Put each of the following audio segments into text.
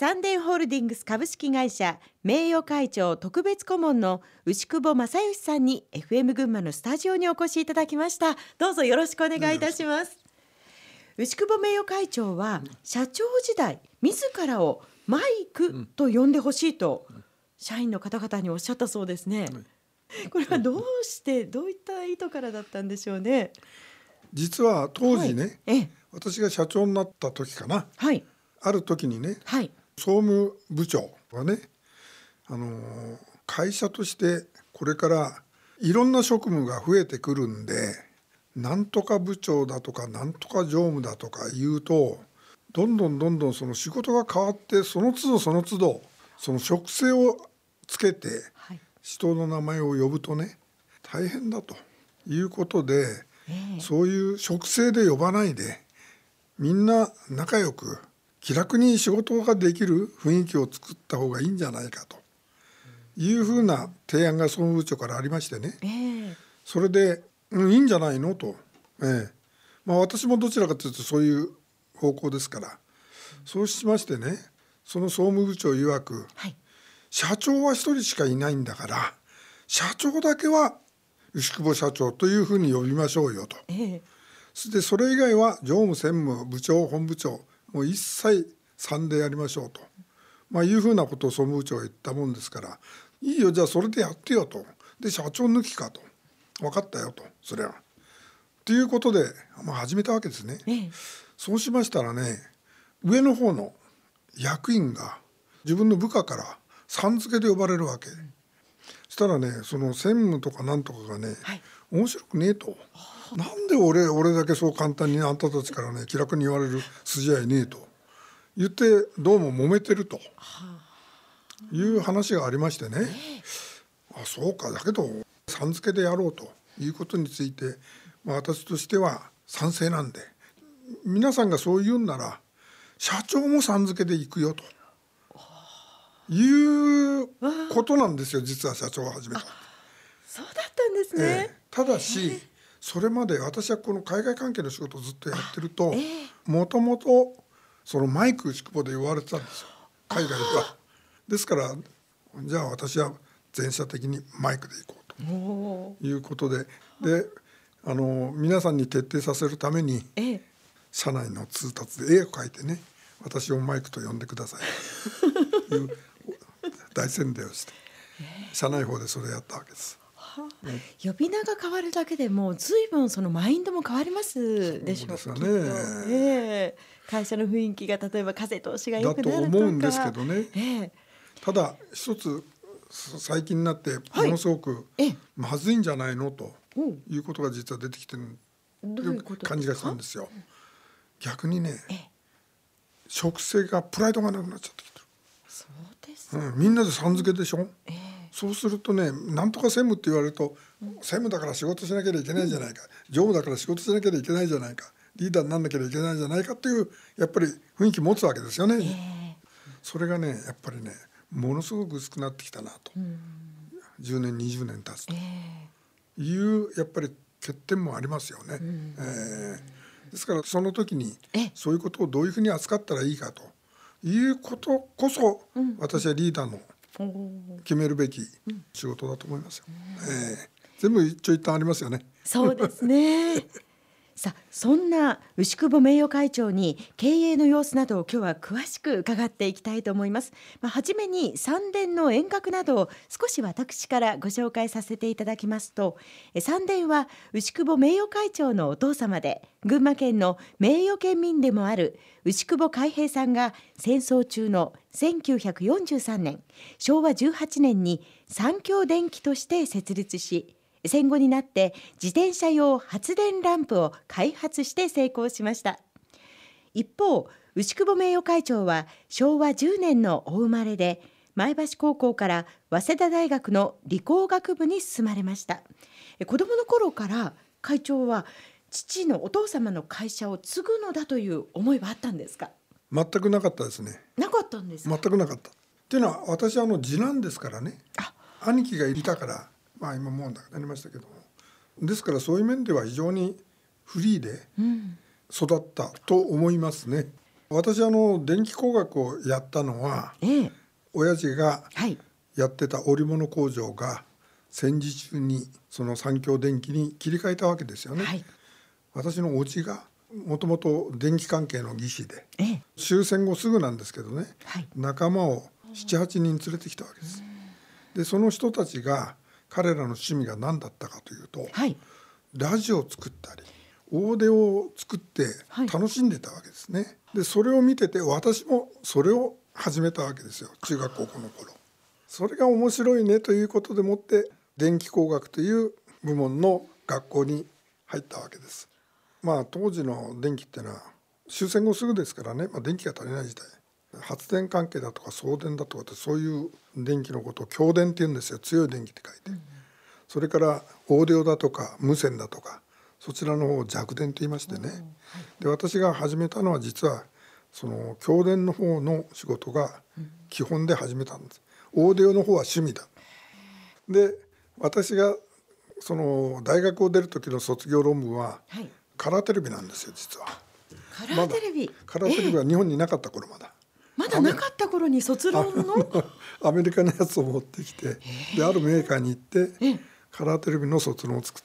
サンデーホールディングス株式会社名誉会長特別顧問の牛久保正義さんに FM 群馬のスタジオにお越しいただきました。どうぞよろしくお願いいたします。牛久保名誉会長は社長時代自らをマイクと呼んでほしいと社員の方々におっしゃったそうですね、これはどうしてどういった意図からだったんでしょうね。実は当時ね、はい、え。私が社長になった時かな、はい、ある時にね、はい、総務部長がね、あのー、会社としてこれからいろんな職務が増えてくるんでなんとか部長だとかなんとか常務だとか言うとどんどんどんどんその仕事が変わってその都度その都度その職性をつけて人の名前を呼ぶとね大変だということで、そういう職性で呼ばないでみんな仲良く気楽に仕事ができる雰囲気を作った方がいいんじゃないかと。いうふうな提案が総務部長からありましてね、えー、それで、うん、いいんじゃないのと、えーまあ、私もどちらかというとそういう方向ですから。そうしましてねその総務部長曰く、はい、社長は一人しかいないんだから社長だけは牛久保社長というふうに呼びましょうよと。えー、そしてそれ以外は常務専務部長本部長もう一切3でやりましょうと、まあ、いうふうなことを総務部長が言ったもんですからいいよじゃあそれでやってよとで社長抜きかと分かったよとそれは。ということで、まあ、始めたわけですね。ええ、そうしましたらね上の方の役員が自分の部下からさん付けで呼ばれるわけ。そしたらねその専務とかなんとかがね、はい、面白くねえと。なんで俺俺だけそう簡単にあんたたちからね気楽に言われる筋合いねえと。言ってどうも揉めてると。いう話がありましてね、あそうか。だけどさん付けでやろうと。いうことについて、まあ、私としては賛成なんで。皆さんがそう言うんなら社長もさん付けで行くよと。いうことなんですよ実は社長は始めた。そうだったんですね、ええ、ただし、それまで私はこの海外関係の仕事をずっとやってるともともとそのマイク宿坊で言われてたんですよ。海外では。ですからじゃあ私は全社的にマイクでいこうと。いうことで。であの皆さんに徹底させるために、社内の通達で絵を描いてね私をマイクと呼んでください。と いう大宣伝をして、社内法でそれやったわけです。呼び名が変わるだけでもずいぶんそのマインドも変わりますでしょうかね、え。ー、会社の雰囲気が例えば風通しが良くなると思うんですけどね、えー、ただ一つ最近になってものすごくまずいんじゃないの？ということが実は出てきてる感じがしたんですよ。逆にね食性がプライドがなくなっちゃってきてる。そうです、うん、みんなでさん付けでしょ、えー、そうするとねなんとか専務って言われると、専務だから仕事しなければいけないじゃないか、常務だから仕事しなければいけないじゃないかリーダーになんなければいけないじゃないかっていうやっぱり雰囲気持つわけですよね。えー、それがねやっぱりねものすごく薄くなってきたなと、うん、10年20年経つと、えー、いうやっぱり欠点もありますよね。うん、えー、ですからその時にそういうことをどういうふうに扱ったらいいかということこそ、私はリーダーの決めるべき仕事だと思いますよ。えー、全部一長一短ありますよね。そうですね。さあそんな牛久保名誉会長に経営の様子などを今日は詳しく伺っていきたいと思います。まあ、初めに三電の遠隔などを少し私からご紹介させていただきますと三電は牛久保名誉会長のお父様で群馬県の名誉県民でもある牛久保海平さんが戦争中の1943年昭和18年に三共電機として設立し戦後になって自転車用発電ランプを開発して成功しました。一方牛久保名誉会長は昭和10年のお生まれで前橋高校から早稲田大学の理工学部に進まれました。子供の頃から会長は父のお父様の会社を継ぐのだという思いはあったんですか？全くなかったですね。なかったんです全くなかった。っていうのは私はあの次男ですからね。兄貴がいたからまあ今もうなくなりましたけども。ですからそういう面では非常にフリーで育ったと思いますね。私あの電気工学をやったのはええ。親父がはい。やってた織物工場が戦時中にその三共電気に切り替えたわけですよね。はい。私のおじがもともと電気関係の技師でええ。終戦後すぐなんですけどね、はい。仲間を78人連れてきたわけです。でその人たちが彼らの趣味が何だったかというとはいラジオを作ったりオーディオを作ってはい楽しんでたわけですね。でそれを見てて私もそれを始めたわけですよ中学高校の頃。それが面白いねということでもって電気工学という部門の学校に入ったわけです。まあ当時の電気っていうのは終戦後すぐですからね、まあ、電気が足りない時代発電関係だとか送電だとかってそういう電気のことを強電って言うんですよ。強い電気って書いて、それからオーディオだとか無線だとかそちらの方を弱電と言いましてね、で私が始めたのは実はその強電の方の仕事が基本で始めたんです。オーディオの方は趣味だ。で私がその大学を出る時の卒業論文ははい。カラーテレビなんですよ実は。カラーテレビ、カラーテレビは日本になかった頃まだまだなかった頃に卒論の？アメリカのやつを持ってきてであるメーカーに行ってええ。カラーテレビの卒論を作っ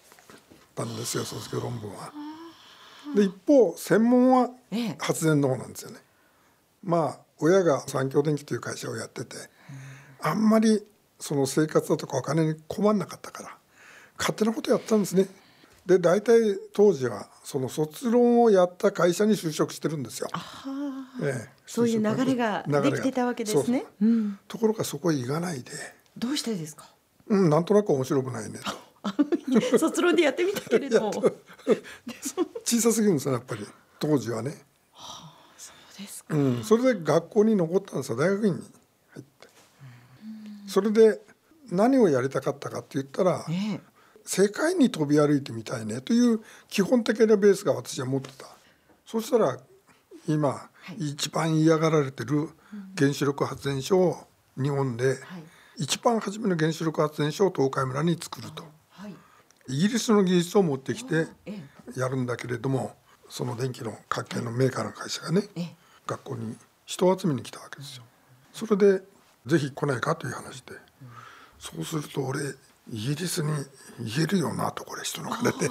たんですよ卒業論文は。で一方専門はええ。発電の方なんですよね。まあ親が三共電機という会社をやっててあんまりその生活だとかお金に困んなかったから勝手なことやったんですね。で大体当時はその卒論をやった会社に就職してるんですよ。はあええそういう流れができてたわけですね。そうそう。うん。ところがそこへ行かないで、どうしてですか？うん、なんとなく面白くないねと。卒論でやってみたけれど。小さすぎるんですよやっぱり。当時はね、ですか。うん、それで学校に残ったんですよ大学院に入って。それで何をやりたかったかって言ったらね世界に飛び歩いてみたいねという基本的なベースが私は持ってた。そしたら今い。一番嫌がられてる原子力発電所を日本ではい。一番初めの原子力発電所を東海村に作ると。はい。イギリスの技術を持ってきてえやるんだけれどもその電気の関係のメーカーの会社がねええ。学校に人を集めに来たわけですよ。それでぜひ来ないかという話で、そうすると俺イギリスに言えるよなとこれ人の金で。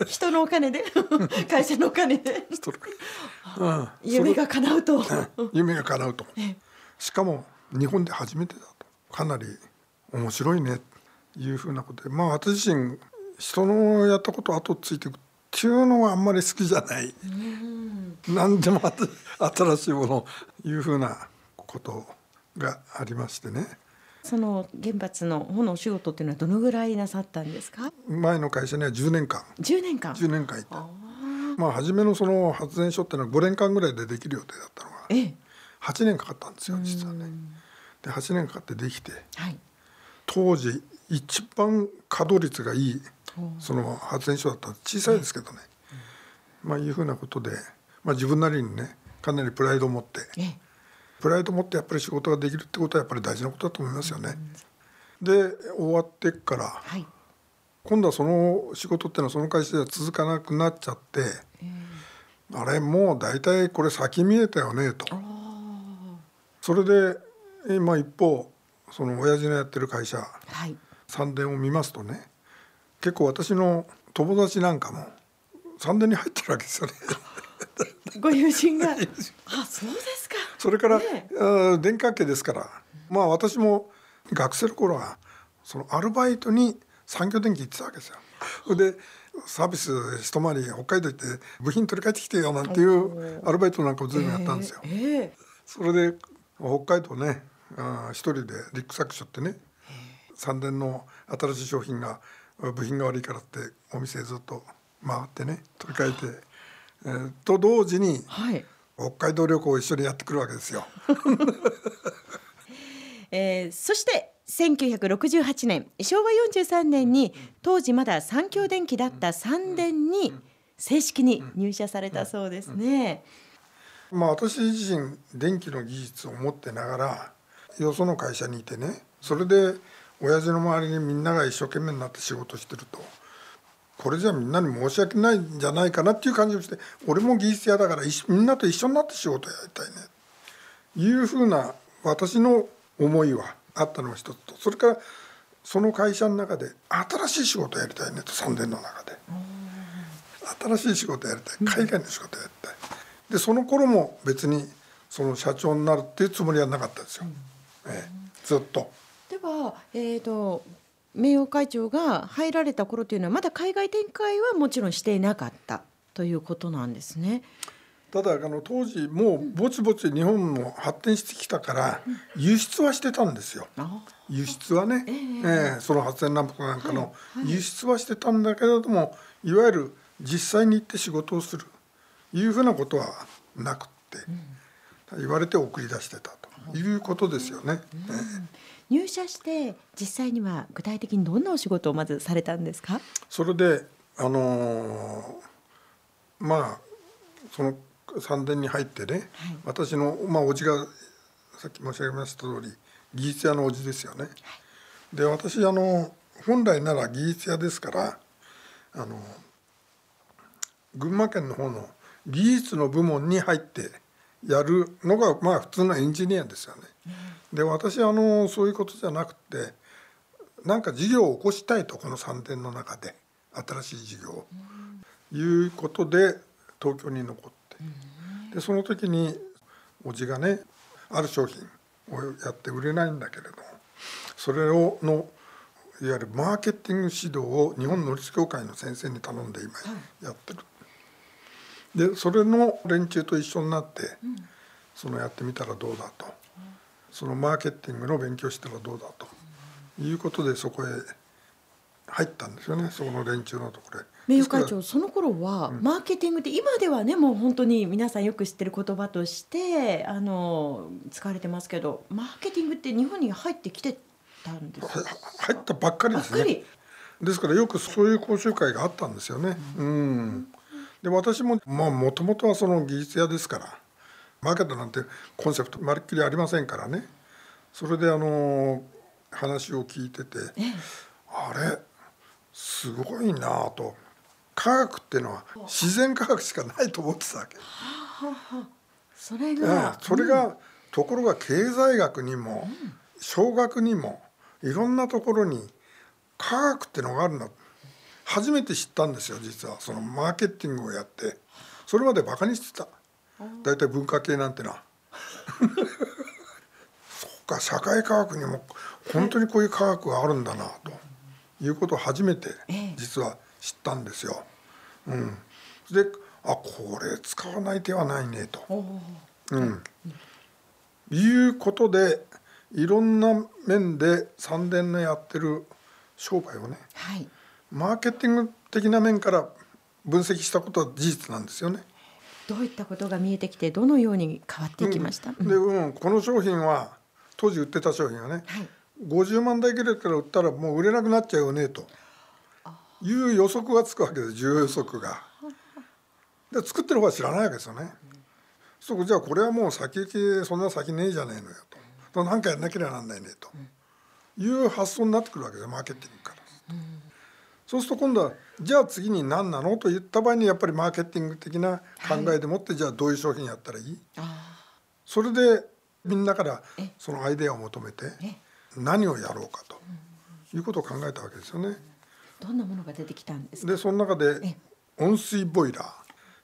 え 人のお金で？会社のお金で？うん。夢が叶うと。夢が叶うとえしかも日本で初めてだと。かなり面白いねというふうなことで。まあ私自身人のやったことを後ついていくっていうのはあんまり好きじゃない。何でも新しいものいうふうなことがありましてねその原発の方のお仕事っていうのはどのぐらいなさったんですか？前の会社には10年間。10年間。10年間いた。あまあ初めのその発電所っていうのは5年間ぐらいでできる予定だったのがええ。8年かかったんですよ実はね。で8年かかってできてはい。当時一番稼働率がいいその発電所だった小さいですけどね、まあいうふうなことで、まあ、自分なりにねかなりプライドを持ってええプライドを持ってやっぱり仕事ができるってことはやっぱり大事なことだと思いますよね。で終わってからはい。今度はその仕事っていうのはその会社では続かなくなっちゃって、あれもう大体これ先見えたよねと。それで今一方その親父のやってる会社はい。三電を見ますとね結構私の友達なんかも三電に入ってるわけですよね。ご友人が。あそうですかそれから、ね電化系ですから。まあ私も学生の頃はそのアルバイトに産業電機行ってたわけですよ。それでサービス一回り北海道行って部品取り替えてきてよなんていうアルバイトなんかも随分やったんですよ。えええそれで北海道ねあー一人でリックサックしょってね三電の新しい商品が部品が悪いからってお店ずっと回ってね取り替えて、えーと同時にはい北海道旅行を一緒にやってくるわけですよ。えーそして1968年昭和43年に当時まだ三共電機だった三電に正式に入社されたそうですね。まあ私自身電気の技術を持ってながらよその会社にいてねそれで親父の周りにみんなが一生懸命になって仕事してるとこれじゃみんなに申し訳ないんじゃないかなっていう感じをして俺も技術屋だからみんなと一緒になって仕事をやりたいね。いうふうな私の思いはあったのが一つと。それからその会社の中で新しい仕事をやりたいねと。3年の中で。新しい仕事をやりたい。海外の仕事をやりたい。でその頃も別にその社長になるっていうつもりはなかったですよ、ええ、ずっと。では、えーと、名誉会長が入られた頃というのはまだ海外展開はもちろんしていなかったということなんですね。ただあの当時もうぼちぼち日本も発展してきたから輸出はしてたんですよ。輸出はね、えー、えー、その発電ランプなんかの輸出はしてたんだけれどもいわゆる実際に行って仕事をするいうふうなことはなくって、うん、言われて送り出してたということですよね。うん、えー、入社して実際には具体的にどんなお仕事をまずされたんですか？それであのー、まあその三殿に入ってね、はい、私の、まあ、おじがさっき申し上げました通り技術屋のおじですよね。はい、で私あの本来なら技術屋ですからあの群馬県の方の技術の部門に入ってやるのがまあ普通のエンジニアですよね。で私あのそういうことじゃなくてなんか事業を起こしたいとこの三殿の中で新しい事業を、いうことで東京に残って。でその時におじがねある商品をやって売れないんだけれどもそれをのいわゆるマーケティング指導を日本乗り協会の先生に頼んで今やってる。でそれの連中と一緒になって、そのやってみたらどうだと、そのマーケティングの勉強したらどうだと、いうことでそこへ入ったんですよね。そこの連中のところへ。名誉会長その頃はマーケティングって今ではねもう本当に皆さんよく知ってる言葉としてあの使われてますけどマーケティングって日本に入ってきてたんです入ったばっかりですね。ですからよくそういう講習会があったんですよね。うん、うんで私もまあもともとはその技術屋ですからマーケットなんてコンセプトまるっきりありませんからね。それであの話を聞いててあれすごいなと。科学っていうのは自然科学しかないと思ってたわけ。それが、それが、ところが経済学にも、小学にもいろんなところに科学ってのがあるんだ初めて知ったんですよ実は。そのマーケティングをやって。それまでバカにしてた。大体文化系なんてなそうか社会科学にも本当にこういう科学があるんだなと。いうことを初めて実は知ったんですよ。うん、であこれ使わない手はないねと。うん、いうことでいろんな面で三電のやってる商売をね、はい、マーケティング的な面から分析したことは事実なんですよね。どういったことが見えてきてどのように変わっていきました、うん、で、うん、この商品は当時売ってた商品はね、はい、50万台ぐらいから売ったらもう売れなくなっちゃうよねと。いう予測がつくわけです需要予測が。で作ってる方は知らないわけですよね。そこじゃあこれはもう先行きそんな先ねえじゃねえのよと。何かやんなきゃなんないねと。いう発想になってくるわけですマーケティングから。そうすると今度はじゃあ次に何なのと言った場合にやっぱりマーケティング的な考えでもって、じゃあどういう商品やったらいい？それでみんなからそのアイデアを求めて何をやろうかということを考えたわけですよね。どんなものが出てきたんですでその中で温水ボイラー。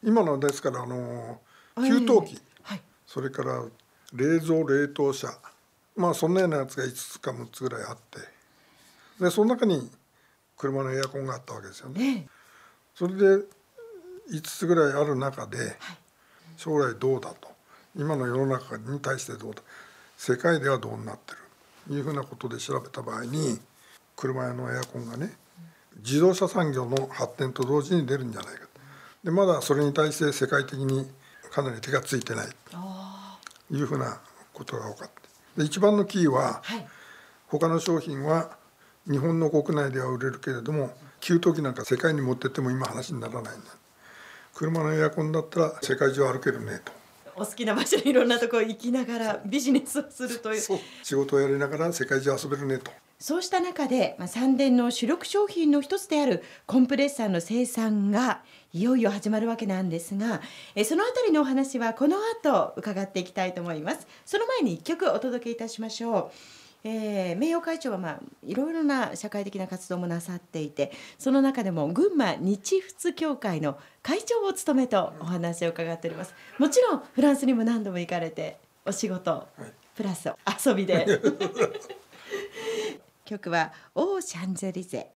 今のですからあの給湯器、はい、それから冷蔵冷凍車。まあそんなようなやつが5つか6つぐらいあって。でその中に車のエアコンがあったわけですよね。それで5つぐらいある中で将来どうだと。今の世の中に対してどうだ世界ではどうなってる。いうふうなことで調べた場合に車屋のエアコンがね自動車産業の発展と同時に出るんじゃないかでまだそれに対して世界的にかなり手がついてない。というふうなことが分かって。で一番のキーは、はい、他の商品は日本の国内では売れるけれども給湯器なんか世界に持ってっても今話にならないんだ。車のエアコンだったら世界中歩けるねと。お好きな場所にいろんなところ行きながらビジネスをするという。仕事をやりながら世界中遊べるねと。そうした中で、まあ、三電の主力商品の一つであるコンプレッサーの生産がいよいよ始まるわけなんですがえそのあたりのお話はこの後伺っていきたいと思います。その前に一曲お届けいたしましょうえー、名誉会長は、まあ、いろいろな社会的な活動もなさっていてその中でも群馬日仏協会の会長を務めとお話を伺っております。もちろんフランスにも何度も行かれてお仕事、はい、プラス遊びで。曲は「オー・シャンゼリゼ」